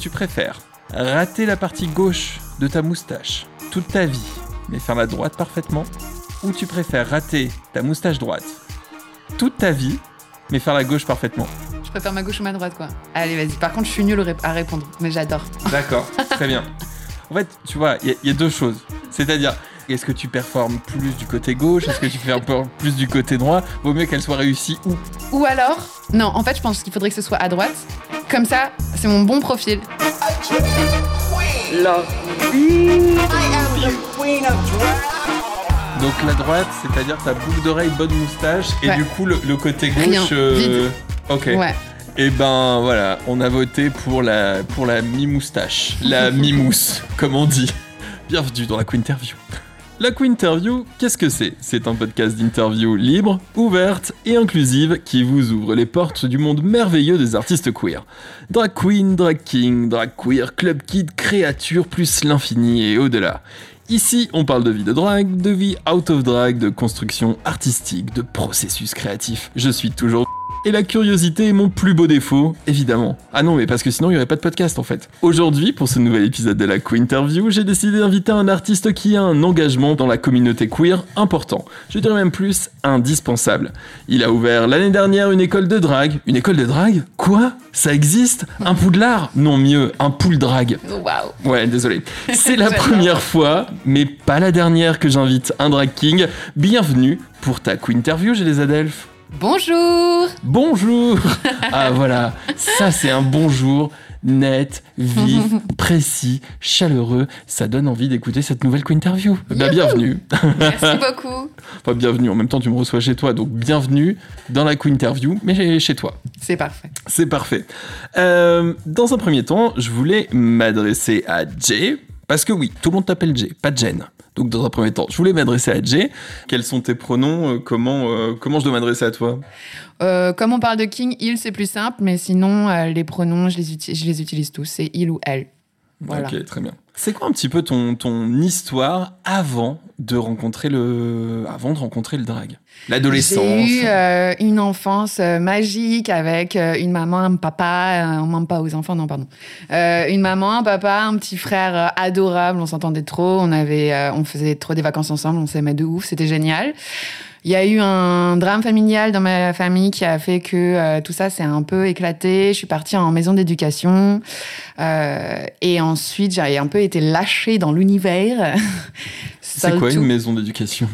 Tu préfères rater la partie gauche de ta moustache toute ta vie, mais faire la droite parfaitement Ou tu préfères rater ta moustache droite toute ta vie, mais faire la gauche parfaitement? Je préfère ma gauche ou ma droite, quoi. Allez, vas-y. Par contre, je suis nulle à répondre, mais j'adore. D'accord, très bien. En fait, tu vois, il y, y, a deux choses. C'est-à-dire, est-ce que tu performes plus du côté gauche? Est-ce que tu performes plus du côté droit? Vaut mieux qu'elle soit réussie ou Ou alors, non, en fait, je pense qu'il faudrait que ce soit à droite. Comme ça, c'est mon bon profil. La Donc la droite, c'est-à-dire ta boucle d'oreille, bonne moustache, et Ouais. du coup le, le côté gauche. Rien, vide. Ok. Ouais. Et ben voilà, on a voté pour la pour la mi-moustache, la mi-mousse, comme on dit. Bienvenue dans la Quinterview. La Quinterview, qu'est-ce que c'est? C'est un podcast d'interview libre, ouverte et inclusive qui vous ouvre les portes du monde merveilleux des artistes queer. Drag queen, drag king, drag queer, club kid, créature plus l'infini et au-delà. Ici, on parle de vie de drag, de vie out of drag, de construction artistique, de processus créatif. Je suis toujours et la curiosité est mon plus beau défaut, évidemment. Ah non, mais parce que sinon il n'y aurait pas de podcast en fait. Aujourd'hui, pour ce nouvel épisode de la Quinterview, j'ai décidé d'inviter un artiste qui a un engagement dans la communauté queer important. Je dirais même plus indispensable. Il a ouvert l'année dernière une école de drague. Une école de drague? Quoi? Ça existe? Un poudlard? Non, mieux, un pool drague. Waouh. Ouais, désolé. C'est la première fois, mais pas la dernière que j'invite un drag king. Bienvenue pour ta Quinterview, j'ai les Adelphes. Bonjour. Bonjour Ah voilà, ça c'est un bonjour net, vif, précis, chaleureux. Ça donne envie d'écouter cette nouvelle interview. Bah, bienvenue. Merci beaucoup. Enfin, bienvenue. En même temps, tu me reçois chez toi, donc bienvenue dans la interview, mais chez toi. C'est parfait. C'est parfait. Euh, dans un premier temps, je voulais m'adresser à Jay, parce que oui, tout le monde t'appelle Jay, pas Jen. Donc dans un premier temps, je voulais m'adresser à Jay. Quels sont tes pronoms euh, comment, euh, comment je dois m'adresser à toi? Euh, comme on parle de King, il, c'est plus simple, mais sinon, euh, les pronoms, je les, je les utilise tous. C'est il ou elle. Voilà. Ok, très bien. C'est quoi un petit peu ton, ton histoire avant de rencontrer le, avant de rencontrer le drag? L'adolescence. J'ai eu euh, une enfance euh, magique avec euh, une maman, un papa, on ment pas aux enfants, non pardon. Euh, une maman, un papa, un petit frère adorable, on s'entendait trop, on avait, euh, on faisait trop des vacances ensemble, on s'aimait de ouf, c'était génial. Il y a eu un drame familial dans ma famille qui a fait que tout ça s'est un peu éclaté. Je suis partie en maison d'éducation euh, et ensuite j'ai un peu été lâchée dans l'univers. C'est quoi une maison d'éducation?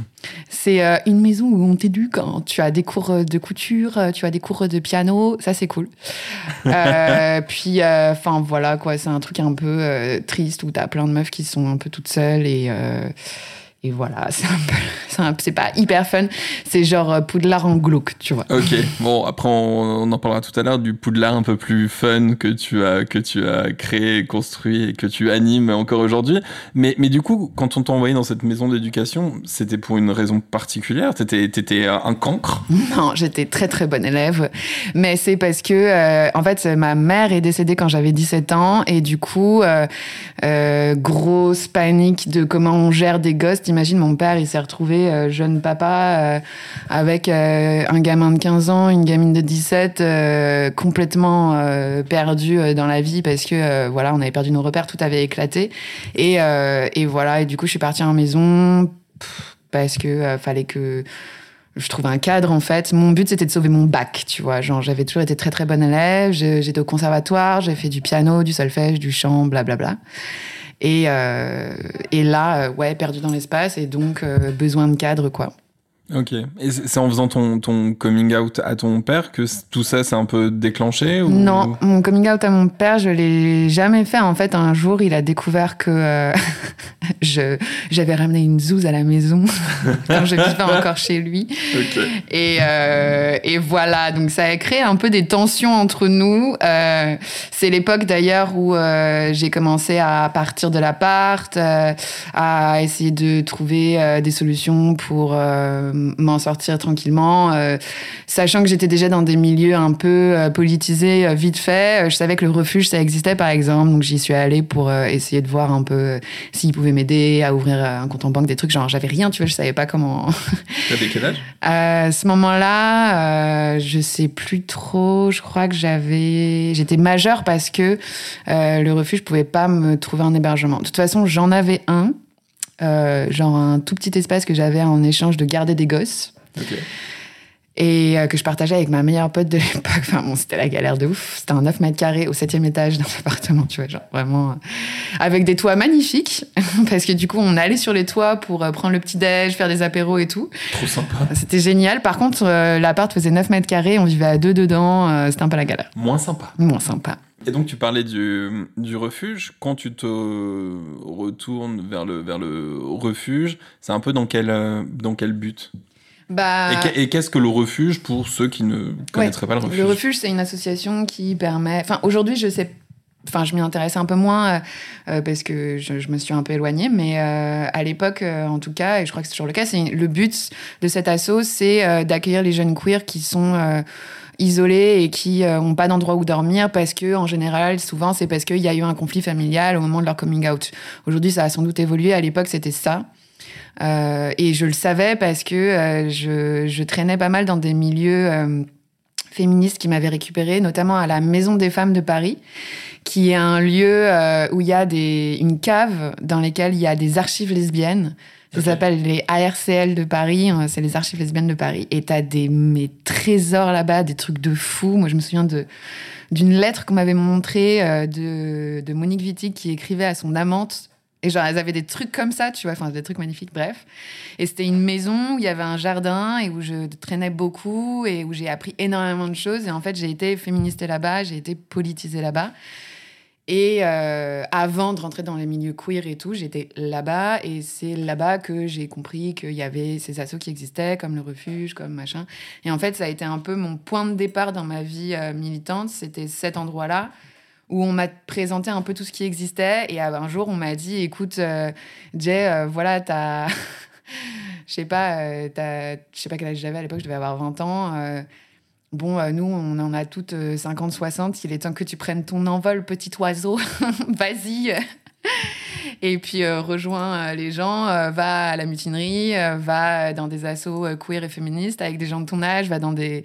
C'est euh, une maison où on t'éduque. hein. Tu as des cours euh, de couture, euh, tu as des cours de piano, ça c'est cool. Euh, puis, enfin voilà quoi, c'est un truc un peu triste où t'as plein de meufs qui sont un peu toutes seules et et voilà, c'est un peu, c'est pas hyper fun. C'est genre euh, Poudlard en glauque, tu vois. Ok, bon, après on, on en parlera tout à l'heure du poudlard un peu plus fun que tu as, que tu as créé, construit et que tu animes encore aujourd'hui. Mais, mais du coup, quand on t'a envoyé dans cette maison d'éducation, c'était pour une raison particulière? T'étais, t'étais un cancre? Non, j'étais très très bonne élève, mais c'est parce que euh, en fait ma mère est décédée quand j'avais 17 ans et du coup euh, euh, grosse panique de comment on gère des gosses. T'imagines mon père, il s'est retrouvé euh, jeune papa euh, avec euh, un gamin de 15 ans, une gamine de 17 euh, complètement perdu dans la vie parce que voilà, on avait perdu nos repères, tout avait éclaté et et voilà et du coup je suis partie en maison parce que fallait que je trouve un cadre en fait. Mon but c'était de sauver mon bac, tu vois. Genre j'avais toujours été très très bonne élève. J'étais au conservatoire, j'ai fait du piano, du solfège, du chant, blablabla. Et là, euh, ouais, perdu dans l'espace et donc euh, besoin de cadre quoi. Ok. Et c'est en faisant ton, ton coming out à ton père que tout ça s'est un peu déclenché ou... Non, mon coming out à mon père, je l'ai jamais fait. En fait, un jour, il a découvert que euh, je j'avais ramené une zouze à la maison quand je vivais encore chez lui. Ok. Et, euh, et voilà, donc ça a créé un peu des tensions entre nous. Euh, c'est l'époque d'ailleurs où euh, j'ai commencé à partir de l'appart, euh, à essayer de trouver euh, des solutions pour euh, m'en sortir tranquillement, sachant que j'étais déjà dans des milieux un peu politisés vite fait. je savais que le refuge ça existait par exemple, donc j'y suis allée pour essayer de voir un peu s'ils pouvaient m'aider à ouvrir un compte en banque, des trucs genre j'avais rien, tu vois, je savais pas comment. T'avais quel âge? À ce moment-là, je sais plus trop. Je crois que j'avais, j'étais majeure parce que le refuge pouvait pas me trouver un hébergement. De toute façon, j'en avais un, euh, genre un tout petit espace que j'avais en échange de garder des gosses. Et euh, que je partageais avec ma meilleure pote de l'époque. Enfin bon, c'était la galère de ouf. C'était un 9 mètres carrés au septième étage d'un appartement, tu vois, genre vraiment. Euh, avec des toits magnifiques. parce que du coup, on allait sur les toits pour prendre le petit-déj, faire des apéros et tout. Trop sympa. C'était génial. Par contre, l'appart faisait 9 mètres carrés, on vivait à deux dedans. c'était un peu la galère. Moins sympa. Moins sympa. Et donc tu parlais du, du, refuge. Quand tu te retournes vers le, vers le refuge, c'est un peu dans quel, dans quel but? Bah... Et qu'est-ce que le refuge pour ceux qui ne connaîtraient pas le refuge? Le refuge, c'est une association qui permet... Enfin, aujourd'hui, je sais... Enfin, je m'y intéresse un peu moins euh, parce que je, je, me suis un peu éloignée, mais euh, à l'époque, euh, en tout cas, et je crois que c'est toujours le cas, c'est le but de cette asso, c'est d'accueillir les jeunes queers qui sont isolés et qui n'ont euh, pas d'endroit où dormir parce que, en général, souvent, c'est parce qu'il y a eu un conflit familial au moment de leur coming out. Aujourd'hui, ça a sans doute évolué. À l'époque, c'était ça. Euh, et je le savais parce que euh, je, traînais pas mal dans des milieux féministes qui m'avaient récupéré, notamment à la Maison des femmes de Paris, qui est un lieu où il y a des, une cave dans laquelle il y a des archives lesbiennes. Ça s'appelle les ARCL de Paris, hein, c'est les archives lesbiennes de Paris. Et t'as des mes trésors là-bas, des trucs de fou. Moi, je me souviens de d'une lettre qu'on m'avait montrée euh, de, de Monique Wittig qui écrivait à son amante. Et genre, elles avaient des trucs comme ça, tu vois, enfin, des trucs magnifiques, bref. Et c'était une maison où il y avait un jardin et où je traînais beaucoup et où j'ai appris énormément de choses. Et en fait, j'ai été féministe là-bas, j'ai été politisée là-bas. Et euh, avant de rentrer dans les milieux queer et tout, j'étais là-bas et c'est là-bas que j'ai compris qu'il y avait ces assos qui existaient, comme le refuge, comme machin. Et en fait, ça a été un peu mon point de départ dans ma vie euh, militante. C'était cet endroit-là où on m'a présenté un peu tout ce qui existait. Et un jour, on m'a dit écoute, euh, Jay, voilà, t'as. Je sais pas, je sais pas quel âge j'avais à l'époque, je devais avoir 20 ans Bon, euh, nous, on en a toutes 50-60. Euh, Il est temps que tu prennes ton envol, petit oiseau. Vas-y. Et puis, euh, rejoins les gens, va à la mutinerie, va dans des assos queer et féministes avec des gens de ton âge, va dans des,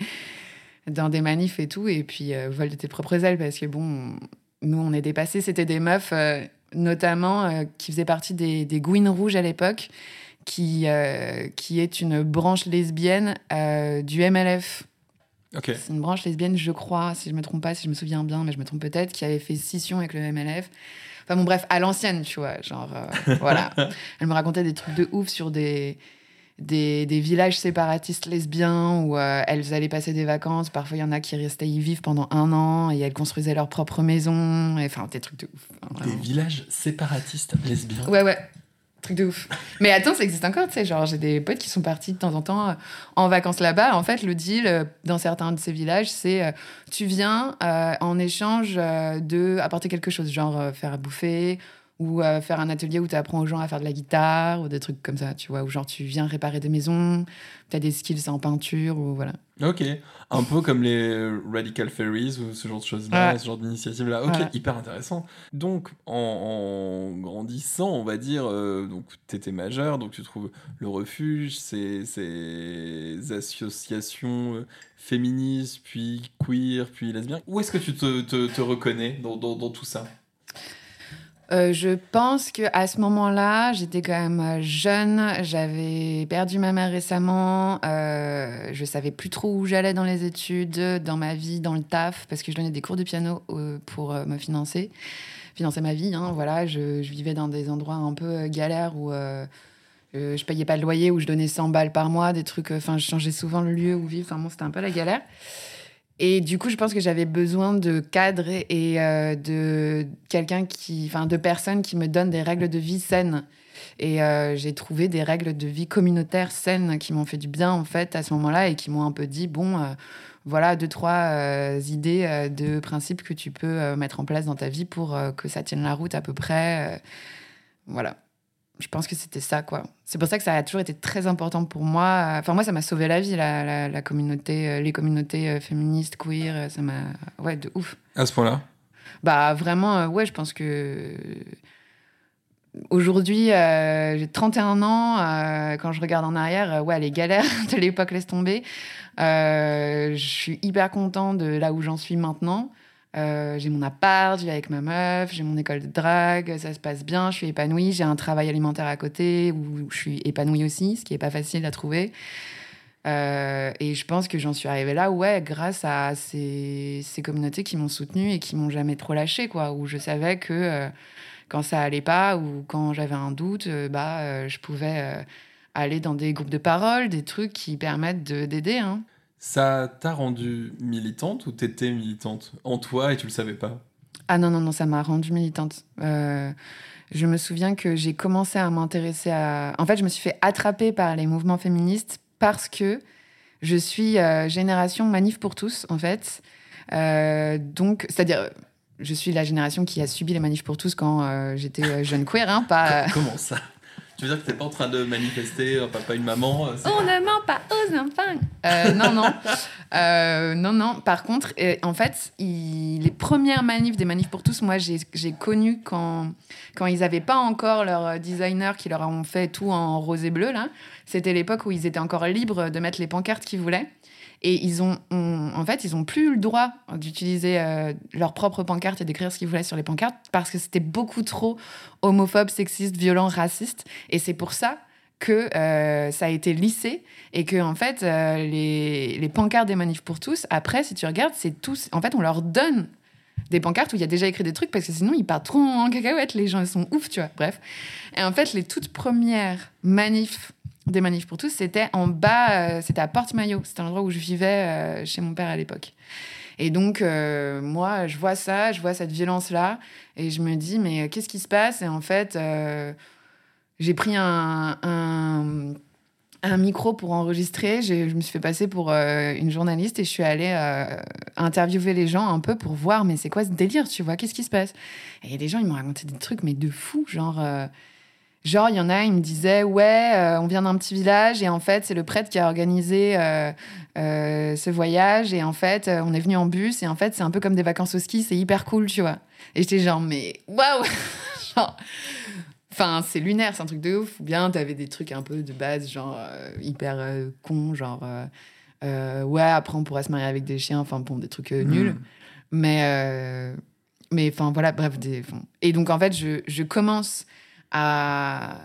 dans des manifs et tout. Et puis, vole de tes propres ailes parce que, bon, nous, on est dépassés. C'était des meufs, notamment, qui faisaient partie des, des Gouines Rouges à l'époque, qui, qui est une branche lesbienne du MLF. C'est une branche lesbienne, je crois, si je me trompe pas, si je me souviens bien, mais je me trompe peut-être, qui avait fait scission avec le MLF. Enfin bon, bref, à l'ancienne, tu vois, genre, euh, voilà. Elle me racontait des trucs de ouf sur des, des, des villages séparatistes lesbiens où euh, elles allaient passer des vacances. Parfois, il y en a qui restaient y vivre pendant un an et elles construisaient leur propre maison. Enfin, des trucs de ouf. des villages séparatistes lesbiens Ouais, ouais. Truc de ouf. Mais attends, ça existe encore, tu sais. Genre, j'ai des potes qui sont partis de temps en temps euh, en vacances là-bas. En fait, le deal euh, dans certains de ces villages, c'est euh, tu viens en échange de apporter quelque chose, genre faire à bouffer ou faire un atelier où tu apprends aux gens à faire de la guitare ou des trucs comme ça, tu vois. Ou genre, tu viens réparer des maisons, tu as des skills en peinture ou voilà. Ok, un peu comme les Radical Fairies ou ce genre de choses-là, ce genre d'initiative-là. Ok, hyper intéressant. Donc, en, grandissant, on va dire, euh, donc tu étais majeur, donc tu trouves le refuge, ces, ces associations euh, féministes, puis queer, puis lesbiennes. Où est-ce que tu te, te, reconnais dans, dans, dans tout ça? Euh, je pense que à ce moment-là, j'étais quand même euh, jeune. J'avais perdu ma mère récemment. Euh, je savais plus trop où j'allais dans les études, dans ma vie, dans le taf, parce que je donnais des cours de piano euh, pour me financer, financer ma vie. Hein, voilà, je, vivais dans des endroits un peu galères où je payais pas le loyer, où je donnais 100 balles par mois, des trucs. Enfin, je changeais souvent le lieu où vivre. Enfin, c'était un peu la galère. Et du coup, je pense que j'avais besoin de cadre et euh, de quelqu'un qui, enfin, de personnes qui me donnent des règles de vie saines. Et euh, j'ai trouvé des règles de vie communautaires saines qui m'ont fait du bien, en fait, à ce moment-là et qui m'ont un peu dit, bon, euh, voilà deux, trois idées de principes que tu peux mettre en place dans ta vie pour que ça tienne la route à peu près. voilà. Je pense que c'était ça, quoi. C'est pour ça que ça a toujours été très important pour moi. Enfin, moi, ça m'a sauvé la vie, la, la, communauté, euh, les communautés euh, féministes, queer, euh, ça m'a... Ouais, de ouf. À ce point-là? Bah, vraiment, ouais, je pense que... Aujourd'hui, j'ai 31 ans. quand je regarde en arrière, ouais, les galères de l'époque laisse tomber. je suis hyper content de là où j'en suis maintenant. Euh, j'ai mon appart, je vis avec ma meuf, j'ai mon école de drague, ça se passe bien, je suis épanouie, j'ai un travail alimentaire à côté où je suis épanouie aussi, ce qui est pas facile à trouver. Euh, et je pense que j'en suis arrivée là, ouais, grâce à ces, ces communautés qui m'ont soutenue et qui m'ont jamais trop lâchée, quoi, où je savais que euh, quand ça allait pas ou quand j'avais un doute, bah, je pouvais aller dans des groupes de parole, des trucs qui permettent d'aider. Hein. Ça t'a rendue militante ou t'étais militante en toi et tu le savais pas? Ah non, non, non, ça m'a rendue militante. Euh, je me souviens que j'ai commencé à m'intéresser à... En fait, je me suis fait attraper par les mouvements féministes parce que je suis euh, génération manif pour tous, en fait. Euh, donc, c'est-à-dire, je suis la génération qui a subi les manifs pour tous quand j'étais jeune queer, hein, pas... Comment ça? Tu veux dire que t'es pas en train de manifester un papa, une maman euh, On ne ment pas aux enfants euh, Non, non. Euh, non, non. Par contre, en fait, les premières manifs des manifs pour tous, moi, j'ai connu quand, quand ils n'avaient pas encore leur designer qui leur ont fait tout en rose et bleu, là. C'était l'époque où ils étaient encore libres de mettre les pancartes qu'ils voulaient. Et ils ont, en fait, ils ont plus le droit d'utiliser euh, leur propre pancarte et d'écrire ce qu'ils voulaient sur les pancartes parce que c'était beaucoup trop homophobe, sexiste, violent, raciste. Et c'est pour ça que euh, ça a été lissé et que en fait euh, les, les, pancartes des manifs pour tous après si tu regardes c'est tous en fait on leur donne des pancartes où il y a déjà écrit des trucs parce que sinon ils partent trop en cacahuète. Les gens ils sont ouf tu vois. Bref. Et en fait les toutes premières manifs des manifs pour tous, c'était en bas, euh, c'était à Porte-Maillot. C'était l'endroit où je vivais euh, chez mon père à l'époque. Et donc, euh, moi, je vois ça, je vois cette violence-là, et je me dis, mais qu'est-ce qui se passe? Et en fait, j'ai pris un, un, micro pour enregistrer. Je me suis fait passer pour une journaliste et je suis allée interviewer les gens un peu pour voir, mais c'est quoi ce délire, tu vois? Qu'est-ce qui se passe? Et les gens, ils m'ont raconté des trucs, mais de fou, genre Genre, il y en a, ils me disaient, ouais, euh, on vient d'un petit village et en fait, c'est le prêtre qui a organisé euh, euh, ce voyage et en fait, on est venu en bus et en fait, c'est un peu comme des vacances au ski, c'est hyper cool, tu vois. Et j'étais genre, mais waouh Enfin, c'est lunaire, c'est un truc de ouf. Ou bien, t'avais des trucs un peu de base, genre hyper con, genre, ouais, après, on pourrait se marier avec des chiens, enfin, bon, des trucs nuls. Hmm. Mais, mais enfin, voilà, bref. Des, Et donc, en fait, je, je commence à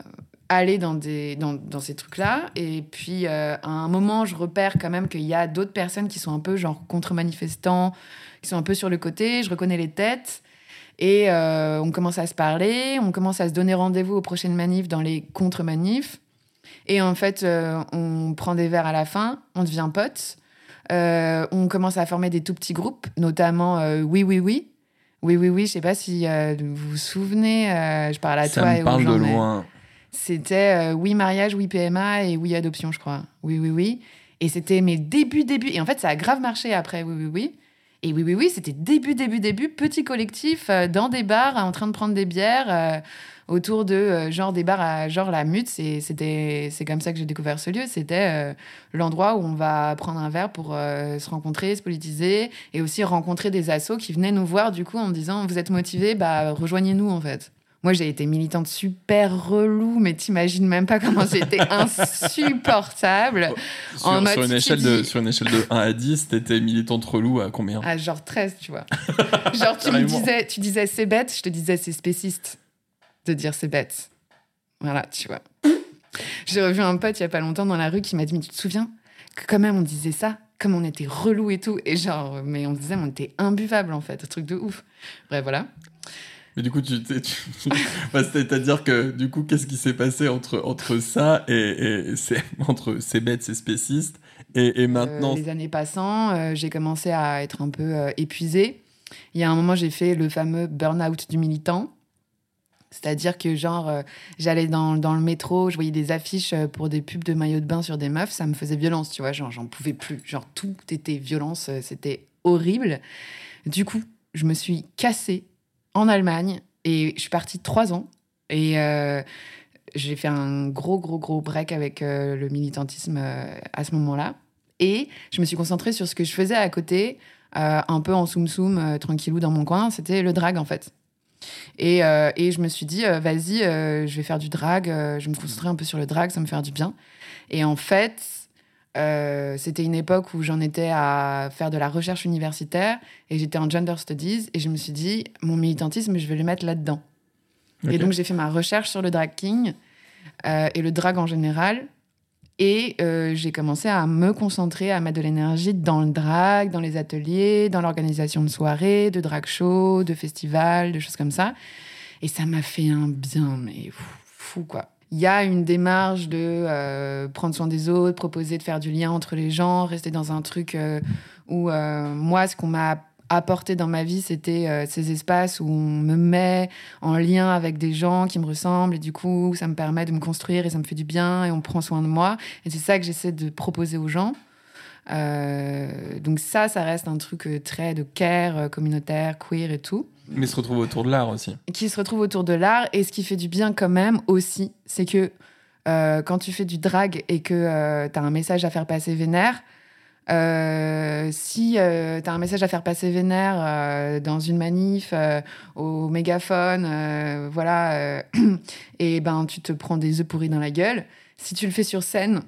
aller dans, des, dans, dans ces trucs-là. Et puis, euh, à un moment, je repère quand même qu'il y a d'autres personnes qui sont un peu genre contre-manifestants, qui sont un peu sur le côté. Je reconnais les têtes. Et euh, on commence à se parler, on commence à se donner rendez-vous aux prochaines manifs dans les contre-manifs. Et en fait, euh, on prend des verres à la fin, on devient potes. on commence à former des tout petits groupes, notamment Oui, oui, oui, oui, oui, oui. Je sais pas si euh, vous vous souvenez. Euh, je parle à Ça toi me parle de loin. C'était euh, oui mariage, oui PMA et oui adoption, je crois. Oui, oui, oui. Et c'était mes débuts, débuts. Et en fait, ça a grave marché après. Oui, oui, oui. Et oui, oui, oui, c'était début, début, début, petit collectif dans des bars en train de prendre des bières autour de euh, genre des bars à genre la Mute. C'était c'est comme ça que j'ai découvert ce lieu. C'était euh, l'endroit où on va prendre un verre pour euh, se rencontrer, se politiser et aussi rencontrer des assos qui venaient nous voir du coup en disant vous êtes motivés, bah rejoignez-nous en fait. Moi, j'ai été militante super relou, mais t'imagines même pas comment j'étais insupportable. Sur, en sur, une échelle de, sur une échelle de 1 à 10, t'étais militante relou à combien? À genre 13, tu vois. genre, tu me disais, tu disais c'est bête, je te disais c'est spéciste de dire c'est bête. Voilà, tu vois. J'ai revu un pote il y a pas longtemps dans la rue qui m'a dit Mais tu te souviens que quand même on disait ça Comme on était relou et tout. Et genre, mais on disait on était imbuvable en fait, un truc de ouf. Bref, voilà. Mais du coup, tu, c'est-à-dire que du coup, qu'est-ce qui s'est passé entre, entre ça et, c'est entre c'est bête, c'est spéciste et, et maintenant euh, Les années passant, euh, j'ai commencé à être un peu euh, épuisée. Il y a un moment, j'ai fait le fameux burn-out du militant. C'est-à-dire que, genre, euh, j'allais dans, dans, le métro, je voyais des affiches euh, pour des pubs de maillots de bain sur des meufs, ça me faisait violence, tu vois. Genre, j'en pouvais plus. Genre, tout était violence, euh, c'était horrible. Du coup, je me suis cassée en Allemagne et je suis partie trois ans. Et j'ai fait un gros, gros, gros break avec le militantisme à ce moment-là. Et je me suis concentrée sur ce que je faisais à côté, un peu en soum-soum, tranquillou dans mon coin. C'était le drag, en fait. Et, et je me suis dit, vas-y, je vais faire du drag, je vais me concentrer un peu sur le drag, ça me fait du bien. Et en fait, euh, c'était une époque où j'en étais à faire de la recherche universitaire et j'étais en gender studies et je me suis dit, mon militantisme, je vais le mettre là-dedans. Et donc j'ai fait ma recherche sur le drag king euh, et le drag en général. Et euh, j'ai commencé à me concentrer, à mettre de l'énergie dans le drag, dans les ateliers, dans l'organisation de soirées, de drag shows, de festivals, de choses comme ça. Et ça m'a fait un bien, mais fou quoi il y a une démarche de euh, prendre soin des autres, proposer de faire du lien entre les gens, rester dans un truc euh, où moi, ce qu'on m'a apporté dans ma vie, c'était ces espaces où on me met en lien avec des gens qui me ressemblent et du coup, ça me permet de me construire et ça me fait du bien et on prend soin de moi. Et c'est ça que j'essaie de proposer aux gens. donc ça, ça reste un truc très de care communautaire, queer et tout. Mais se retrouve autour de l'art aussi. Qui se retrouve autour de l'art. Et ce qui fait du bien quand même aussi, c'est que euh, quand tu fais du drag et que euh, tu as un message à faire passer vénère, euh, si tu as un message à faire passer vénère dans une manif, au mégaphone, voilà, et ben tu te prends des œufs pourris dans la gueule. Si tu le fais sur scène,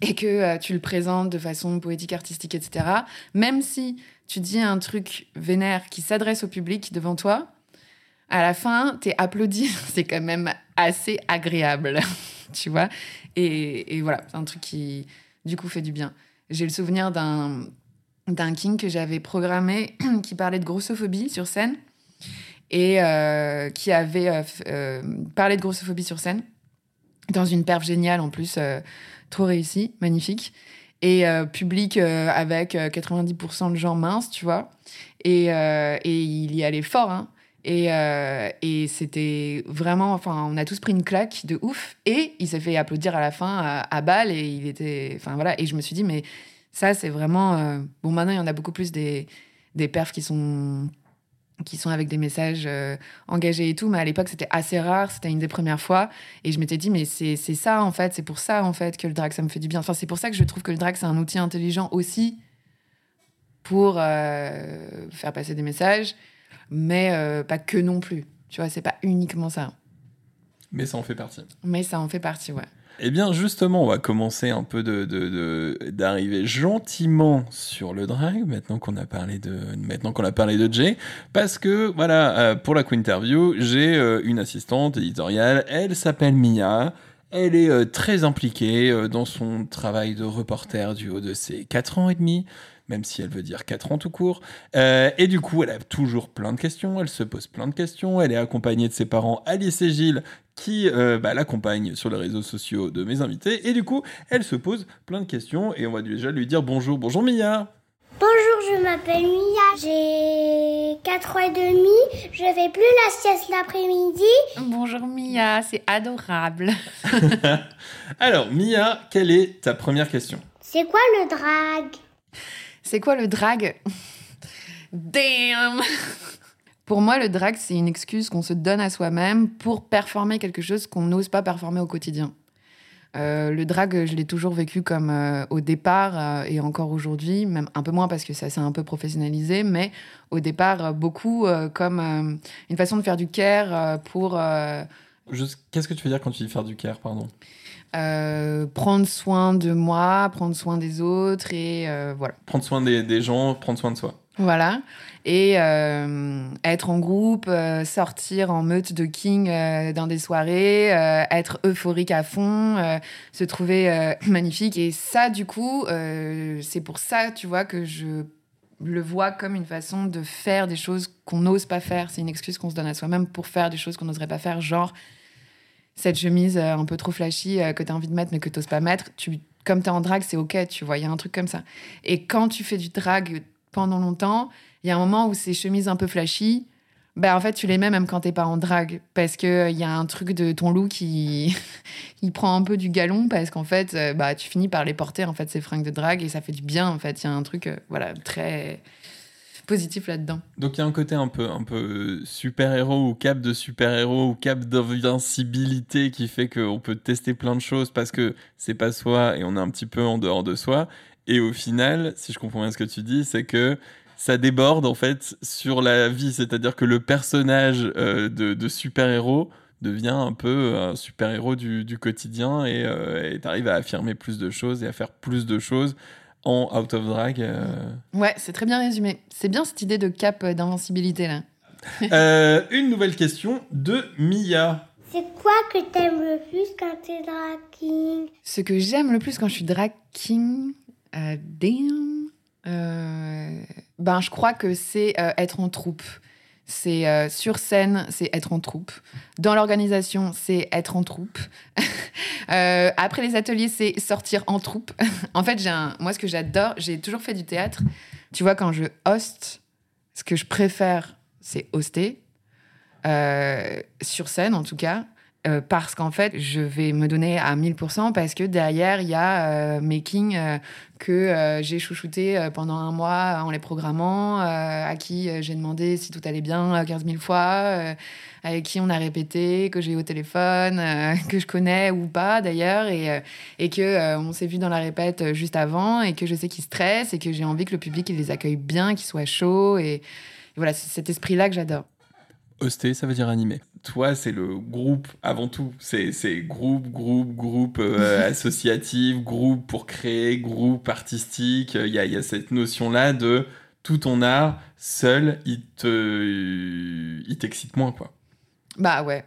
et que tu le présentes de façon poétique, artistique, etc., même si tu dis un truc vénère qui s'adresse au public devant toi, à la fin, t'es applaudi. C'est quand même assez agréable, tu vois. Et, voilà, c'est un truc qui, du coup, fait du bien. J'ai le souvenir d'un king que j'avais programmé qui parlait de grossophobie sur scène et euh, qui avait euh, euh, parlé de grossophobie sur scène dans une perf géniale en plus, trop réussie, magnifique et public avec 90% euh, de gens minces, tu vois. Et, et il y allait fort, hein. Et, et c'était vraiment, enfin, on a tous pris une claque de ouf. Et il s'est fait applaudir à la fin à, à et il était, enfin voilà. Et je me suis dit, mais ça, c'est vraiment. bon, maintenant, il y en a beaucoup plus des, des perfs qui sont qui sont avec des messages euh, engagés et tout, mais à l'époque c'était assez rare, c'était une des premières fois, et je m'étais dit mais c'est ça en fait, c'est pour ça en fait que le drag ça me fait du bien. Enfin c'est pour ça que je trouve que le drag c'est un outil intelligent aussi pour euh, faire passer des messages, mais euh, pas que non plus. Tu vois, c'est pas uniquement ça. Mais ça en fait partie. Mais ça en fait partie, ouais. Eh bien, justement, on va commencer un peu d'arriver gentiment sur le drag maintenant qu'on a parlé de maintenant qu'on a parlé de Jay, parce que voilà, euh, pour la interview, j'ai euh, une assistante éditoriale. Elle s'appelle Mia. Elle est euh, très impliquée dans son travail de reporter du haut de ses 4 ans et demi même si elle veut dire 4 ans tout court. Euh, et du coup, elle a toujours plein de questions, elle se pose plein de questions, elle est accompagnée de ses parents Alice et Gilles qui euh, bah, l'accompagnent sur les réseaux sociaux de mes invités. Et du coup, elle se pose plein de questions et on va déjà lui dire bonjour. Bonjour Mia Bonjour, je m'appelle Mia, j'ai 4 ans et demi, je fais plus la sieste l'après-midi. Bonjour Mia, c'est adorable. Alors Mia, quelle est ta première question? C'est quoi le drag? C'est quoi le drag? Damn Pour moi, le drag, c'est une excuse qu'on se donne à soi-même pour performer quelque chose qu'on n'ose pas performer au quotidien. Euh, le drag, je l'ai toujours vécu comme euh, au départ euh, et encore aujourd'hui, même un peu moins parce que ça s'est un peu professionnalisé, mais au départ, beaucoup comme une façon de faire du care pour. Qu'est-ce que tu veux dire quand tu dis faire du care, pardon? Euh, prendre soin de moi, prendre soin des autres et euh, voilà. Prendre soin des, gens, prendre soin de soi. Voilà. Et euh, être en groupe, sortir en meute de king dans des soirées, être euphorique à fond, se trouver magnifique. Et ça, du coup, c'est pour ça, tu vois, que je le vois comme une façon de faire des choses qu'on n'ose pas faire. C'est une excuse qu'on se donne à soi-même pour faire des choses qu'on n'oserait pas faire, genre cette chemise euh, un peu trop flashy euh, que tu as envie de mettre mais que tu pas mettre, tu, comme tu es en drague, c'est OK, tu vois, il y a un truc comme ça. Et quand tu fais du drag pendant longtemps, il y a un moment où ces chemises un peu flashy, ben en fait, tu les mets même quand t'es pas en drague parce que il euh, y a un truc de ton look qui il prend un peu du galon parce qu'en fait, bah tu finis par les porter en fait ces fringues de drague et ça fait du bien en fait. Il y a un truc voilà très Donc il y a un côté un peu, un peu super-héros ou cap de super-héros ou cap d'invincibilité qui fait qu'on peut tester plein de choses parce que c'est pas soi et on est un petit peu en dehors de soi. Et au final, si je comprends bien ce que tu dis, c'est que ça déborde en fait sur la vie, c'est-à-dire que le personnage euh, de, super-héros devient un peu un super-héros du, quotidien et euh, t'arrives à affirmer plus de choses et à faire plus de choses en out of drag. Euh. Ouais, c'est très bien résumé. C'est bien cette idée de cap d'invincibilité là. Euh, une nouvelle question de Mia. C'est quoi que t'aimes le plus quand t'es drag king Ce que j'aime le plus quand je suis drag king, euh, damn, ben je crois que c'est être en troupe. C'est sur scène, c'est être en troupe. Dans l'organisation, c'est être en troupe. Euh, après les ateliers, c'est sortir en troupe. en fait, j'ai moi, ce que j'adore, j'ai toujours fait du théâtre. Tu vois, quand je hoste, ce que je préfère, c'est hoster. Euh, sur scène, en tout cas. Euh, parce qu'en fait, je vais me donner à 1000% parce que derrière, il y a euh, Making que j'ai chouchouté pendant un mois en les programmant, à qui j'ai demandé si tout allait bien 15 000 fois, avec qui on a répété, que j'ai eu au téléphone, que je connais ou pas d'ailleurs, et, et que on s'est vu dans la répète juste avant, et que je sais qu'ils stressent, et que j'ai envie que le public les accueille bien, qu'ils soient chauds, et, et voilà, c'est cet esprit-là que j'adore. Hoster, ça veut dire animer. Toi, c'est le groupe avant tout. C'est groupe, groupe, groupe euh, associatif, groupe pour créer, groupe artistique. Il y a, y a, cette notion-là de tout ton art, seul, il te, il t'excite moins, quoi. Bah ouais.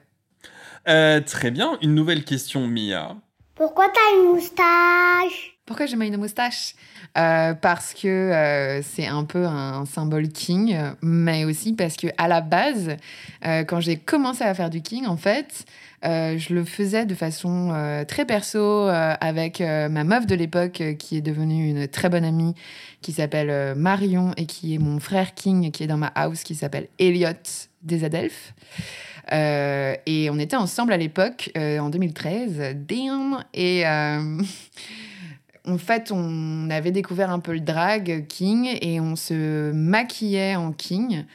Euh, très bien. Une nouvelle question, Mia. Pourquoi t'as une moustache? Pourquoi j'ai une moustache? Euh, Parce que euh, c'est un peu un symbole king, mais aussi parce que à la base, euh, quand j'ai commencé à faire du king, en fait, je le faisais de façon très perso avec ma meuf de l'époque, qui est devenue une très bonne amie, qui s'appelle Marion et qui est mon frère king, qui est dans ma house, qui s'appelle Elliot des Adelphes. Et on était ensemble à l'époque, en 2013, damn, et en fait, on avait découvert un peu le drag king et on se maquillait en king,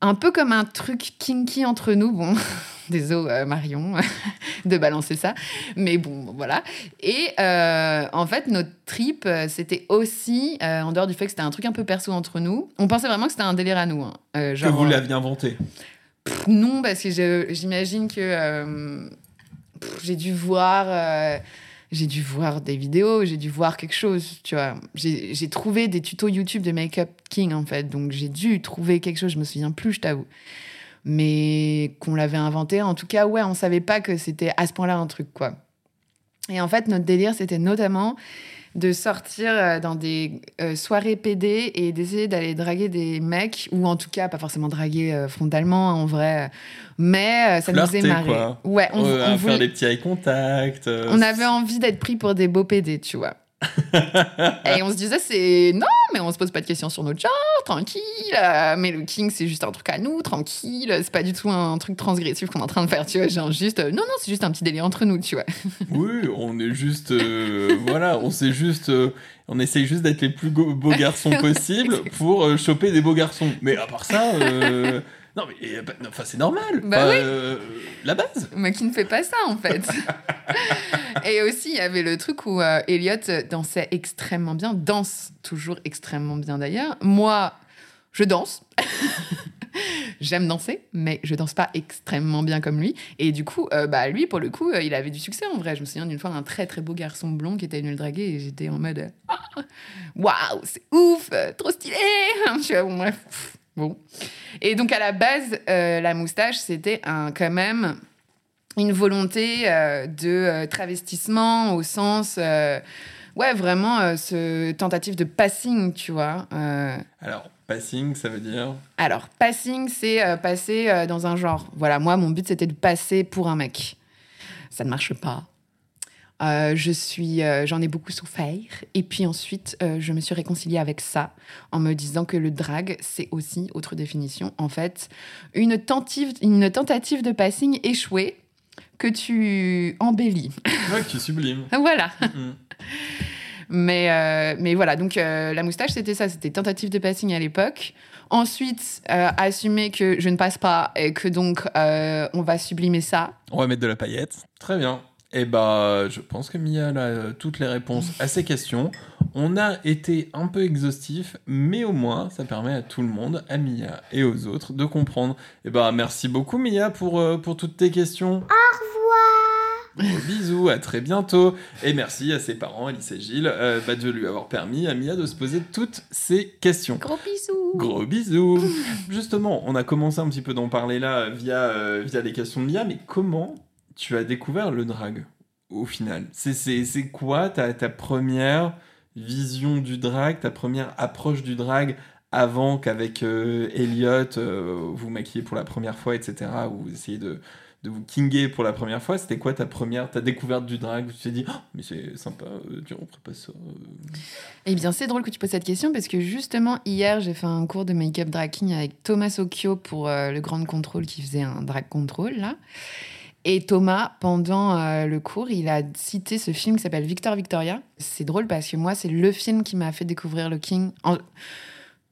un peu comme un truc kinky entre nous. Bon, désolé Marion de balancer ça, mais bon, voilà. Et en fait, notre trip, c'était aussi, en dehors du fait que c'était un truc un peu perso entre nous, on pensait vraiment que c'était un délire à nous. Hein. genre, que vous l'aviez inventé non, parce que j'imagine que euh, j'ai dû voir. J'ai dû voir des vidéos, j'ai dû voir quelque chose, tu vois. J'ai trouvé des tutos YouTube de Make-up King, en fait. Donc, j'ai dû trouver quelque chose, je me souviens plus, je t'avoue. Mais qu'on l'avait inventé, en tout cas, ouais, on savait pas que c'était à ce point-là un truc, quoi. Et en fait, notre délire, c'était notamment de sortir euh, dans des euh, soirées PD et d'essayer d'aller draguer des mecs, ou en tout cas, pas forcément draguer euh, frontalement, hein, en vrai, mais ça nous est marré. Ouais, on, on voulait... faire des petits eye contact. On avait envie d'être pris pour des beaux PD, tu vois. et on se disait, c'est non, mais on se pose pas de questions sur notre genre, tranquille. mais le King, c'est juste un truc à nous, tranquille. C'est pas du tout un truc transgressif qu'on est en train de faire, tu vois. Genre juste, non, non, c'est juste un petit délire entre nous, tu vois. oui, on est juste, euh, voilà, on sait juste, euh, on essaye juste d'être les plus beaux garçons possibles pour euh, choper des beaux garçons. Mais à part ça. Non, mais bah, c'est normal. Bah oui. Euh, la base. Mais qui ne fait pas ça, en fait. et aussi, il y avait le truc où euh, Elliot dansait extrêmement bien, danse toujours extrêmement bien d'ailleurs. Moi, je danse. J'aime danser, mais je danse pas extrêmement bien comme lui. Et du coup, euh, bah lui, pour le coup, il avait du succès en vrai. Je me souviens d'une fois d'un très très beau garçon blond qui était venu le draguer et j'étais en mode ah, waouh, c'est ouf, trop stylé. Je suis bon, bref. Bon. Et donc, à la base, euh, la moustache, c'était un, quand même une volonté euh, de euh, travestissement au sens. ouais, vraiment, ce tentative de passing, tu vois. Alors, passing, ça veut dire? Alors, passing, c'est passer dans un genre. Voilà, moi, mon but, c'était de passer pour un mec. Ça ne marche pas. Euh, je suis, euh, j'en ai beaucoup souffert. Et puis ensuite, euh, je me suis réconciliée avec ça en me disant que le drag, c'est aussi, autre définition, en fait, une tentative, une tentative de passing échouée que tu embellis. Ouais, que tu sublimes. voilà. Mais, euh, mais voilà, donc euh, la moustache, c'était ça, c'était tentative de passing à l'époque. Ensuite, euh, assumer que je ne passe pas et que donc euh, on va sublimer ça. On va mettre de la paillette. Très bien. Et bah, je pense que Mia a euh, toutes les réponses à ces questions. On a été un peu exhaustif, mais au moins, ça permet à tout le monde, à Mia et aux autres, de comprendre. Et bah, merci beaucoup Mia pour, euh, pour toutes tes questions. Au revoir. Gros bisous, à très bientôt. Et merci à ses parents, Alice et Gilles, euh, bah, de lui avoir permis à Mia de se poser toutes ces questions. Gros bisous Gros bisous. Justement, on a commencé un petit peu d'en parler là via, euh, via les questions de Mia, mais comment tu as découvert le drag au final C'est- quoi ta, ta première vision du drag, ta première approche du drag avant qu'avec euh, Elliot, euh, vous maquillez pour la première fois, etc., ou vous essayez de, de vous kinguer pour la première fois? C'était quoi ta première, ta découverte du drag? Tu t'es dit, Oh, mais c'est sympa, euh, tiens, on pas ça euh. Eh bien, c'est drôle que tu poses cette question parce que justement, hier, j'ai fait un cours de make-up drag king avec Thomas Occhio pour euh, le Grand Contrôle qui faisait un drag control, là. Et Thomas, pendant euh, le cours, il a cité ce film qui s'appelle Victor Victoria. C'est drôle parce que moi, c'est le film qui m'a fait découvrir le king. en-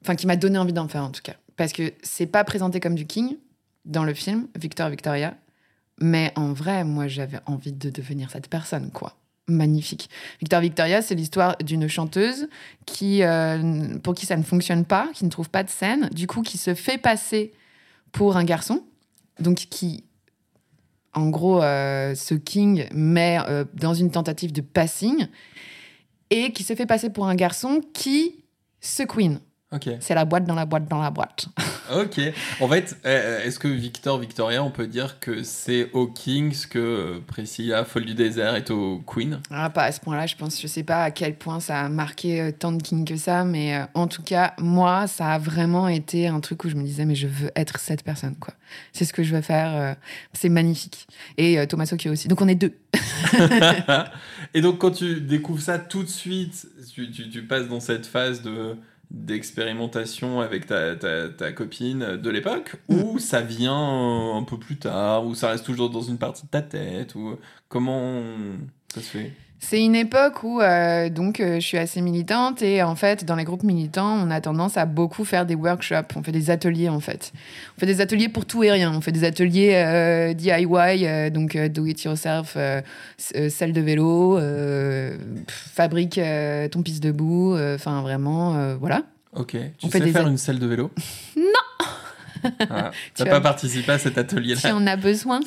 Enfin, qui m'a donné envie d'en faire, en tout cas. Parce que c'est pas présenté comme du king dans le film, Victor Victoria. Mais en vrai, moi, j'avais envie de devenir cette personne, quoi. Magnifique. Victor Victoria, c'est l'histoire d'une chanteuse qui, euh, pour qui ça ne fonctionne pas, qui ne trouve pas de scène, du coup, qui se fait passer pour un garçon, donc qui, en gros, euh, se king, mais euh, dans une tentative de passing, et qui se fait passer pour un garçon qui se queen. Ok. C'est la boîte dans la boîte dans la boîte. Ok. En fait, euh, est-ce que Victor Victoria, on peut dire que c'est au King ce que Priscilla, folle du désert, est au Queen? Ah, pas à ce point-là, je pense. Je sais pas à quel point ça a marqué euh, tant de king que ça, mais euh, en tout cas, moi, ça a vraiment été un truc où je me disais, mais je veux être cette personne, quoi. C'est ce que je veux faire. euh, c'est magnifique. Et euh, Thomas Occhio aussi. Donc on est deux. Et donc, quand tu découvres ça tout de suite, tu, tu- tu passes dans cette phase de d'expérimentation avec ta, ta, ta copine de l'époque ou ça vient un peu plus tard ou ça reste toujours dans une partie de ta tête ou comment ça se fait? C'est une époque où euh, donc euh, je suis assez militante et en fait dans les groupes militants on a tendance à beaucoup faire des workshops, on fait des ateliers en fait. On fait des ateliers pour tout et rien. On fait des ateliers euh, DIY, donc do it yourself, selle de vélo, pff, fabrique ton piste debout, enfin vraiment voilà. Ok. Tu On fait sais faire a- une selle de vélo? Non ah, Tu T'as as- pas participé à cet atelier-là? Tu en as besoin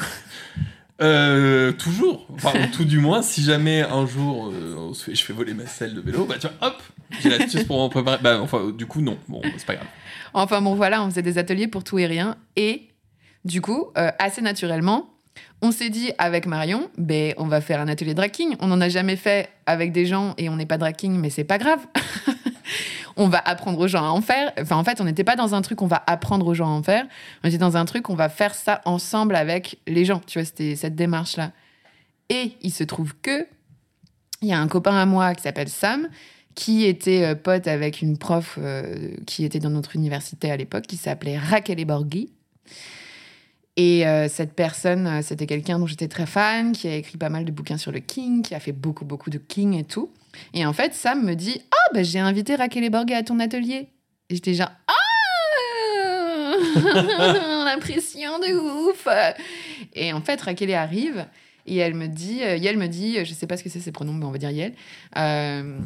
Euh, toujours. Enfin, tout du moins, si jamais un jour euh, je fais voler ma selle de vélo, bah tu vois, hop, j'ai l'astuce pour m'en préparer. Bah, enfin, du coup, non. Bon, c'est pas grave. Enfin bon, voilà, on faisait des ateliers pour tout et rien. Et du coup, euh, assez naturellement, on s'est dit avec Marion, ben, on va faire un atelier king. On n'en a jamais fait avec des gens et on n'est pas drag king, mais c'est pas grave. on va apprendre aux gens à en faire. Enfin, en fait, on n'était pas dans un truc, on va apprendre aux gens à en faire. On était dans un truc, on va faire ça ensemble avec les gens. Tu vois, c'était cette démarche-là. Et il se trouve que il y a un copain à moi qui s'appelle Sam, qui était euh, pote avec une prof euh, qui était dans notre université à l'époque, qui s'appelait Raquel Borghi. Et euh, cette personne, c'était quelqu'un dont j'étais très fan, qui a écrit pas mal de bouquins sur le King, qui a fait beaucoup, beaucoup de King et tout. Et en fait, Sam me dit Ah, bah, j'ai invité Raquel Borghi à ton atelier. Et j'étais genre Ah L'impression de ouf Et en fait, Raquel arrive et elle me dit, euh, Yael me dit, je sais pas ce que c'est ses pronoms, mais on va dire Yael. Euh,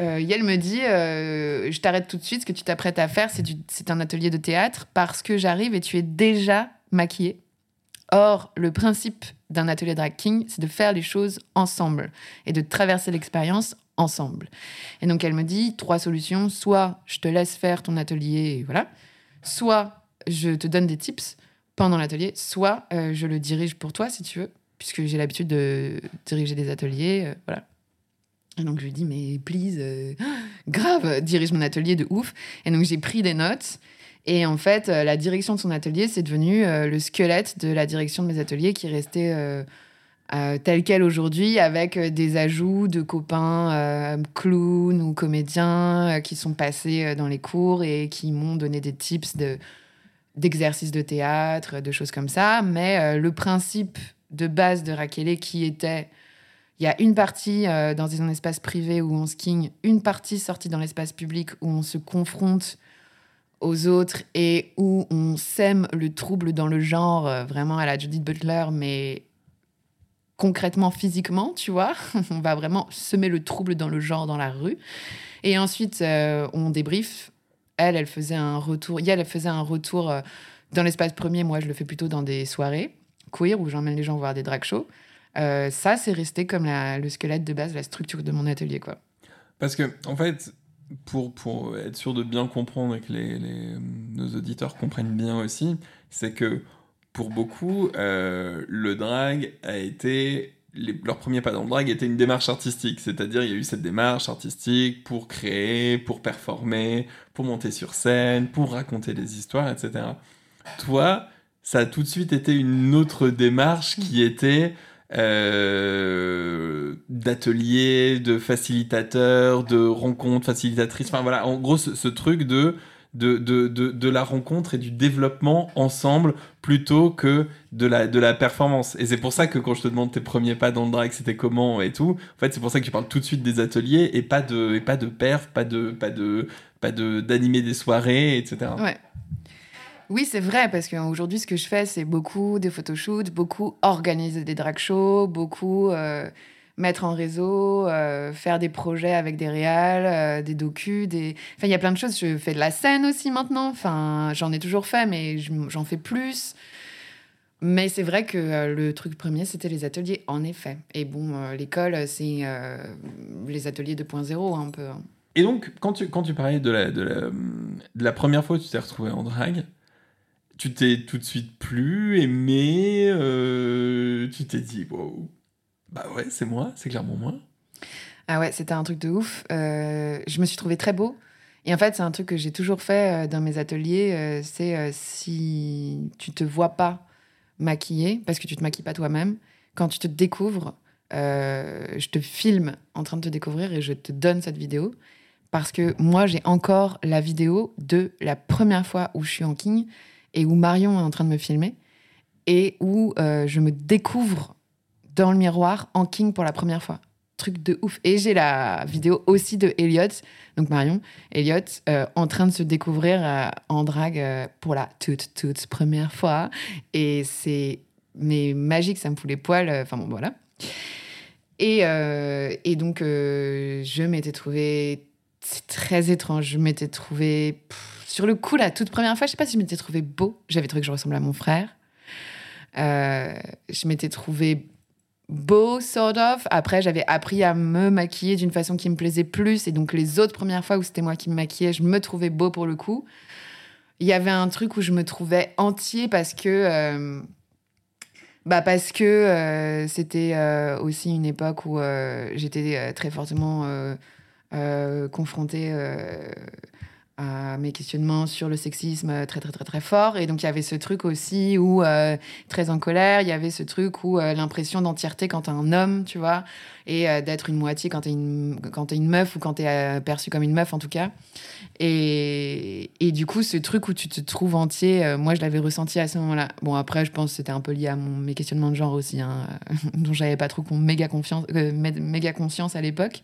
euh, Yael me dit, euh, je t'arrête tout de suite, ce que tu t'apprêtes à faire, c'est un atelier de théâtre parce que j'arrive et tu es déjà maquillée. Or, le principe d'un atelier drag king, c'est de faire les choses ensemble et de traverser l'expérience ensemble. Et donc, elle me dit trois solutions. Soit je te laisse faire ton atelier, voilà. Soit je te donne des tips pendant l'atelier, soit euh, je le dirige pour toi si tu veux, puisque j'ai l'habitude de diriger des ateliers, euh, voilà. Et donc je lui dis mais please, euh, grave, dirige mon atelier de ouf. Et donc j'ai pris des notes. Et en fait, la direction de son atelier, c'est devenu le squelette de la direction de mes ateliers qui est resté euh, euh, tel quel aujourd'hui, avec euh, des ajouts de copains euh, clowns ou comédiens euh, qui sont passés dans les cours et qui m'ont donné des tips de d'exercices de théâtre, de choses comme ça. Mais le principe de base de Raquel, qui était Il y a une partie dans un espace privé où on skiing, une partie sortie dans l'espace public où on se confronte aux autres et où on sème le trouble dans le genre, vraiment à la Judith Butler, mais concrètement, physiquement, tu vois. on va vraiment semer le trouble dans le genre, dans la rue. Et ensuite, euh, on débrief. Elle, elle faisait un retour. Yael, elle faisait un retour euh, dans l'espace premier. Moi, je le fais plutôt dans des soirées queer où j'emmène les gens voir des drag shows. Euh, ça, c'est resté comme le squelette de base, la structure de mon atelier, quoi. Parce que, en fait, pour, pour être sûr de bien comprendre et que les, les- nos auditeurs comprennent bien aussi, c'est que pour beaucoup, euh, le drag a été. leur premier pas dans le drag était une démarche artistique, c'est-à-dire il y a eu cette démarche artistique pour créer, pour performer, pour monter sur scène, pour raconter des histoires, etc. Toi, ça a tout de suite été une autre démarche qui était euh, d'ateliers, de facilitateurs, de rencontres facilitatrices. Enfin voilà, en gros, ce truc de, de, de, de, de la rencontre et du développement ensemble plutôt que de la, de la performance. Et c'est pour ça que quand je te demande tes premiers pas dans le drag, c'était comment et tout, en fait, c'est pour ça que tu parles tout de suite des ateliers et pas de, et pas de perf, pas de, pas de, pas de, d'animer des soirées, etc. Oui, c'est vrai, parce qu'aujourd'hui, ce que je fais, c'est beaucoup des photoshoots, beaucoup organiser des drag shows, beaucoup euh, mettre en réseau, euh, faire des projets avec des réals, euh, des docus, des... Enfin, il y a plein de choses. Je fais de la scène aussi maintenant. Enfin, j'en ai toujours fait, mais je- j'en fais plus. Mais c'est vrai que euh, le truc premier, c'était les ateliers, en effet. Et bon, l'école, c'est les ateliers 2.0 un peu. hein. Et donc, quand tu, quand tu parlais de la, de, la, première fois où tu t'es retrouvé en drague, tu t'es tout de suite plu, aimé, tu t'es dit, wow, bah ouais, c'est moi, c'est clairement moi. Ah ouais, c'était un truc de ouf. Euh, je me suis trouvée très beau. Et en fait, c'est un truc que j'ai toujours fait euh, dans mes ateliers. euh, c'est si tu te vois pas maquillée, parce que tu te maquilles pas toi-même, quand tu te découvres, je te filme en train de te découvrir et je te donne cette vidéo. Parce que moi, j'ai encore la vidéo de la première fois où je suis en king et où Marion est en train de me filmer et où je me découvre dans le miroir en king pour la première fois truc de ouf. Et j'ai la vidéo aussi de Elliot, donc Marion, Elliot, euh, en train de se découvrir euh, en drague euh, pour la toute, toute première fois. Et c'est mais magique, ça me fout les poils. Enfin bon, voilà. Et, et donc, je m'étais trouvée. C'est très étrange. Je m'étais trouvée. sur le coup, la toute première fois, je sais pas si je m'étais trouvée beau. J'avais trouvé que je ressemblais à mon frère. Je m'étais trouvée beau, sort of. Après, j'avais appris à me maquiller d'une façon qui me plaisait plus. Et donc, les autres premières fois où c'était moi qui me maquillais, je me trouvais beau pour le coup. Il y avait un truc où je me trouvais entier parce que. euh, bah parce que euh, c'était euh, aussi une époque où j'étais très fortement confrontée à mes questionnements sur le sexisme euh, très très très très fort. Et donc il y avait ce truc aussi où euh, très en colère il y avait ce truc où euh, l'impression d'entièreté quand t'es un homme tu vois et d'être une moitié quand t'es une quand t'es une meuf ou quand t'es perçu comme une meuf en tout cas. Et, et du coup ce truc où tu te trouves entier moi je l'avais ressenti à ce moment-là. Bon après je pense que c'était un peu lié à mon, mes questionnements de genre aussi hein, dont j'avais pas trop con- méga confiance mé- méga conscience à l'époque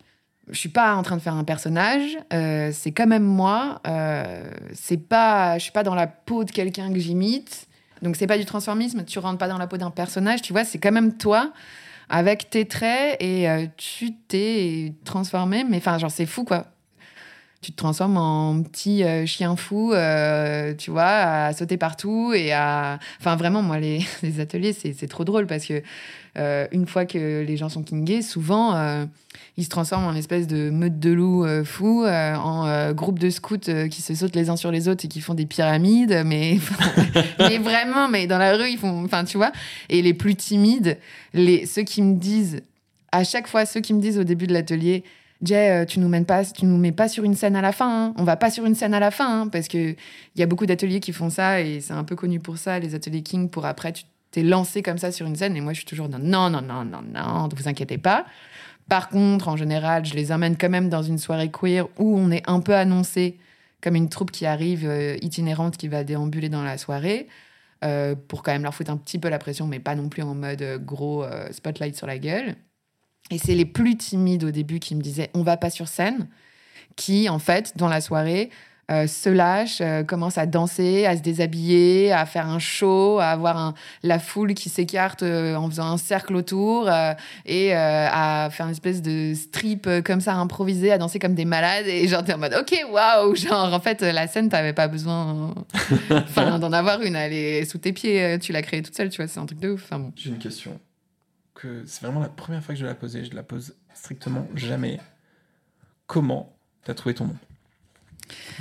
je suis pas en train de faire un personnage, euh, c'est quand même moi. Euh, c'est pas, je suis pas dans la peau de quelqu'un que j'imite. Donc c'est pas du transformisme. Tu rentres pas dans la peau d'un personnage. Tu vois, c'est quand même toi avec tes traits et euh, tu t'es transformé. Mais enfin, genre c'est fou quoi. Tu te transformes en petit euh, chien fou, tu vois, à sauter partout et à. Enfin, vraiment, moi, les, les ateliers, c'est trop drôle parce que euh, une fois que les gens sont kingés, souvent, euh, ils se transforment en espèce de meute de loups euh, fous, euh, en groupe de scouts qui se sautent les uns sur les autres et qui font des pyramides, mais, mais vraiment, mais dans la rue, ils font, enfin, tu vois. Et les plus timides, les, ceux qui me disent, à chaque fois, ceux qui me disent au début de l'atelier, Jay, tu nous mènes pas, tu nous mets pas sur une scène à la fin. hein. On va pas sur une scène à la fin, hein, parce que il y a beaucoup d'ateliers qui font ça et c'est un peu connu pour ça, les ateliers King. Pour après, tu t'es lancé comme ça sur une scène et moi, je suis toujours dans non, non, non, non, non, ne vous inquiétez pas. Par contre, en général, je les emmène quand même dans une soirée queer où on est un peu annoncé comme une troupe qui arrive euh, itinérante qui va déambuler dans la soirée. euh, pour quand même leur foutre un petit peu la pression, mais pas non plus en mode euh, gros spotlight sur la gueule. Et c'est les plus timides au début qui me disaient on va pas sur scène, qui en fait dans la soirée euh, se lâchent, euh, commencent à danser, à se déshabiller, à faire un show, à avoir un- la foule qui s'écarte euh, en faisant un cercle autour euh, et euh, à faire une espèce de strip euh, comme ça improvisé, à danser comme des malades. Et genre t'es en mode ok waouh, genre en fait la scène t'avais pas besoin d'en avoir une, elle est sous tes pieds, tu l'as créée toute seule, tu vois, c'est un truc de ouf. Enfin bon. J'ai une question. Que c'est vraiment la première fois que je la poser. Je la pose strictement jamais. Comment t'as trouvé ton nom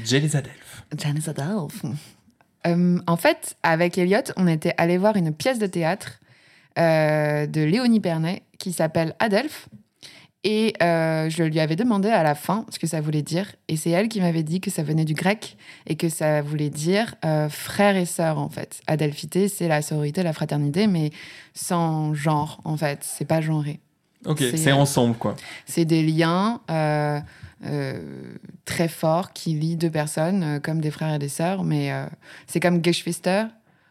Jelly Adelph. Janice Adolphe. Euh, en fait, avec Elliot, on était allé voir une pièce de théâtre euh, de Léonie Pernet qui s'appelle Adelph. Et euh, je lui avais demandé à la fin ce que ça voulait dire. Et c'est elle qui m'avait dit que ça venait du grec et que ça voulait dire frère et sœur, en fait. Adelphité, c'est la sororité, la fraternité, mais sans genre, en fait. C'est pas genré. Ok, C'est- c'est ensemble quoi. C'est des liens euh, euh, très forts qui lient deux personnes euh, comme des frères et des sœurs, mais euh, c'est comme Geschwister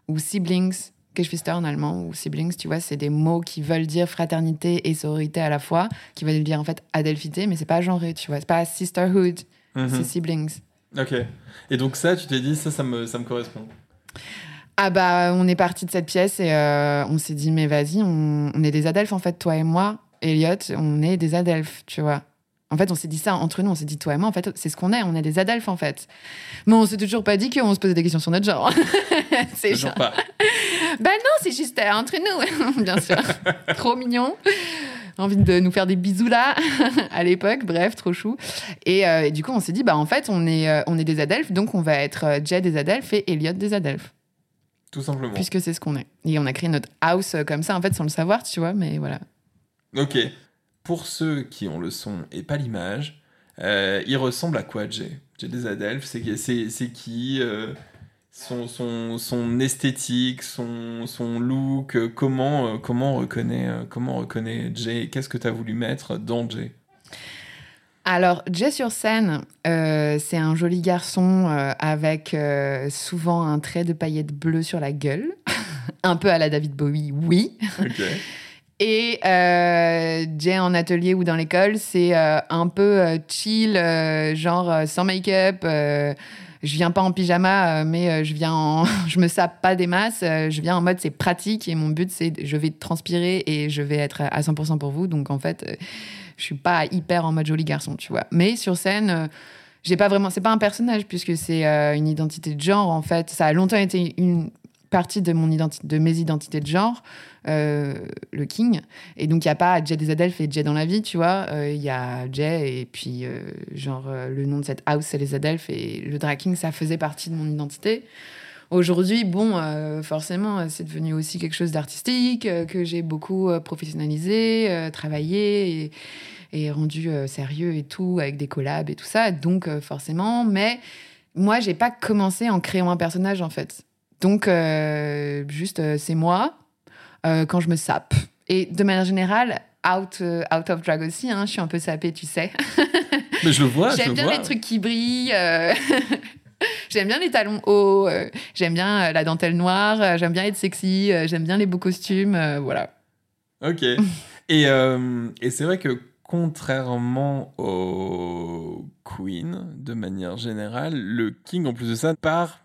ou siblings. Geschwister en allemand ou siblings, tu vois, c'est des mots qui veulent dire fraternité et sororité à la fois, qui veulent dire en fait adelphité, mais c'est pas genré, tu vois, c'est pas sisterhood, Mhm. c'est siblings. Ok. Et donc ça, tu t'es dit, ça, ça me, ça me correspond. Ah bah, on est parti de cette pièce et euh, on s'est dit, mais vas-y, on, on est des adelphes en fait, toi et moi, Elliot, on est des adelphes, tu vois. En fait, on s'est dit ça entre nous, on s'est dit, toi et moi, en fait, c'est ce qu'on est, on est des adelphes en fait. Mais on s'est toujours pas dit qu'on se posait des questions sur notre genre. c'est Toujours genre, pas. bah non, c'est juste euh, entre nous, bien sûr. trop mignon. Envie de nous faire des bisous là, à l'époque, bref, trop chou. Et, euh, et du coup, on s'est dit, bah en fait, on est, euh, on est des adelphes, donc on va être Jay des adelphes et Elliot des adelphes Tout simplement. puisque c'est ce qu'on est. Et on a créé notre house comme ça, en fait, sans le savoir, tu vois, mais voilà. Ok. Pour ceux qui ont le son et pas l'image, euh, il ressemble à quoi, Jay? Jay des Adelphes, c'est qui, euh, son, son, son esthétique, son, son look, euh, comment, comment, on reconnaît, comment on reconnaît Jay? Qu'est-ce que tu as voulu mettre dans Jay? Alors, Jay sur scène, euh, c'est un joli garçon euh, avec euh, souvent un trait de paillettes bleues sur la gueule. un peu à la David Bowie, oui. Ok. Et euh, Jay en atelier ou dans l'école, c'est euh, un peu euh, chill, euh, genre euh, sans make-up. euh, je viens pas en pyjama, mais je viens en... je me sape pas des masses. je viens en mode c'est pratique et mon but c'est je vais transpirer et je vais être à 100% pour vous. Donc en fait, je suis pas hyper en mode joli garçon, tu vois. Mais sur scène, j'ai pas vraiment. C'est pas un personnage puisque c'est une identité de genre en fait. Ça a longtemps été une partie de mon de mes identités de genre, euh, le King. Et donc il y a pas Jay des Adelphes et Jay dans la vie, tu vois. Euh, Il y a Jay et puis euh, genre le nom de cette house c'est les Adelphes et le drag king ça faisait partie de mon identité. Aujourd'hui, bon, forcément, c'est devenu aussi quelque chose d'artistique que j'ai beaucoup professionnalisé, travaillé et, et rendu sérieux et tout avec des collabs et tout ça. Donc forcément, mais moi, j'ai pas commencé en créant un personnage en fait. Donc euh, juste euh, c'est moi euh, quand je me sape. Et de manière générale, out out of drag aussi, hein, je suis un peu sapée, tu sais. Mais je le vois, J'aime bien vois. les trucs qui brillent. j'aime bien les talons hauts. j'aime bien la dentelle noire. j'aime bien être sexy. j'aime bien les beaux costumes. voilà. Ok. et et c'est vrai que contrairement au Queen, de manière générale, le King, en plus de ça, part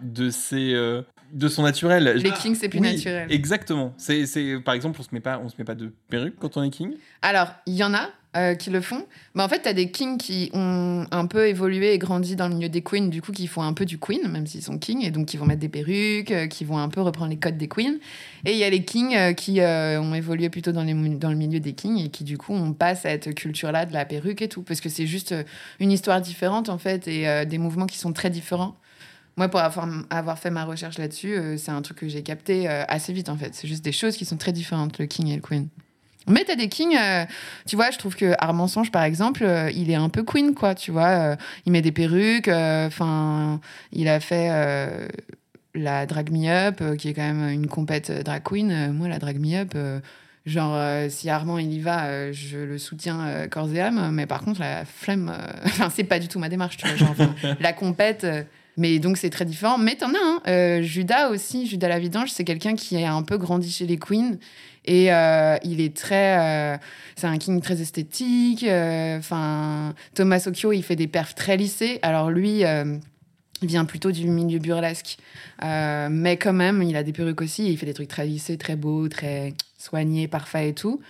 de ses, euh, de son naturel. Les kings, c'est plus Oui, naturel. Exactement. C'est, c'est, par exemple, on se met pas, on se met pas de perruque quand on est king. Alors, il y en a euh, qui le font. Mais en fait, tu as des kings qui ont un peu évolué et grandi dans le milieu des queens, du coup, qui font un peu du queen, même s'ils sont kings, et donc qui vont mettre des perruques, euh, qui vont un peu reprendre les codes des queens. Et il y a les kings qui ont évolué plutôt dans, les, dans le milieu des kings et qui, du coup, ont pas cette culture-là de la perruque et tout, parce que c'est juste une histoire différente, en fait, et des mouvements qui sont très différents. Moi, pour avoir, avoir fait ma recherche là-dessus, euh, c'est un truc que j'ai capté euh, assez vite, en fait. C'est juste des choses qui sont très différentes, le king et le queen. Mais t'as des kings, euh, tu vois, je trouve que Armand Songe, par exemple, euh, il est un peu queen, quoi, tu vois. euh, il met des perruques, enfin, il a fait la Drag Me Up, qui est quand même une compète drag queen. Moi, la Drag Me Up, genre, si Armand il y va, je le soutiens corps et âme, mais par contre, la flemme, enfin, c'est pas du tout ma démarche, tu vois. Genre, la compète, Mais donc c'est très différent. Mais t'en as un. Hein. Judas aussi, Judas la Vidange, c'est quelqu'un qui a un peu grandi chez les Queens. Et il est très. c'est un king très esthétique. Enfin, Thomas Occhio, il fait des perfs très lissés. Alors lui vient plutôt du milieu burlesque. Euh, mais quand même, il a des perruques aussi. il fait des trucs très lissés, très beaux, très soignés, parfaits et tout.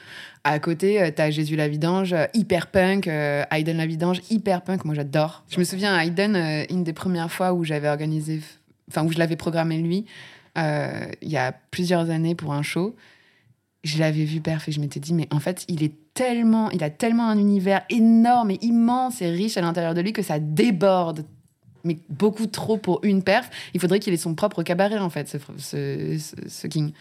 À côté, euh, t'as Jésus la Vidange, euh, hyper punk. Euh, Hayden la Vidange, hyper punk. Moi, j'adore. Je me souviens, Hayden, une des premières fois où j'avais organisé, enfin, où je l'avais programmé lui, il y a plusieurs années pour un show. Je l'avais vu perf et je m'étais dit, mais en fait, il est tellement, il a tellement un univers énorme et immense et riche à l'intérieur de lui que ça déborde mais beaucoup trop pour une perf. Il faudrait qu'il ait son propre cabaret, en fait, ce, King.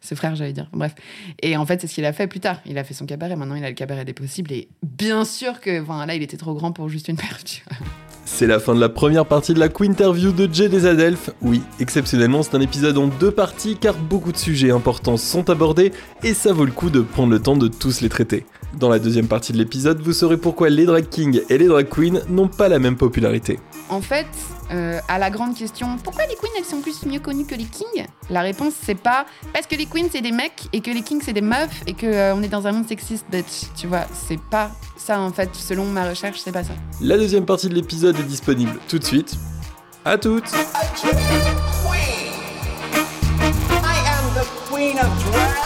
Ce frère, j'allais dire. Bref. Et en fait, c'est ce qu'il a fait plus tard. Il a fait son cabaret. Maintenant, il a le cabaret des possibles. Et bien sûr que, enfin, là, il était trop grand pour juste une perf, C'est la fin de la première partie de la Interview de Jay des Adelphes. Oui, exceptionnellement, c'est un épisode en deux parties car beaucoup de sujets importants sont abordés et ça vaut le coup de prendre le temps de tous les traiter. Dans la deuxième partie de l'épisode, vous saurez pourquoi les drag kings et les drag queens n'ont pas la même popularité. En fait, euh, à la grande question pourquoi les queens elles sont plus mieux connues que les kings? La réponse c'est pas parce que les queens c'est des mecs et que les kings c'est des meufs et que euh, on est dans un monde sexiste, bitch. Tu vois, c'est pas ça en fait. Selon ma recherche, c'est pas ça. La deuxième partie de l'épisode est disponible tout de suite. À toutes. I am the queen of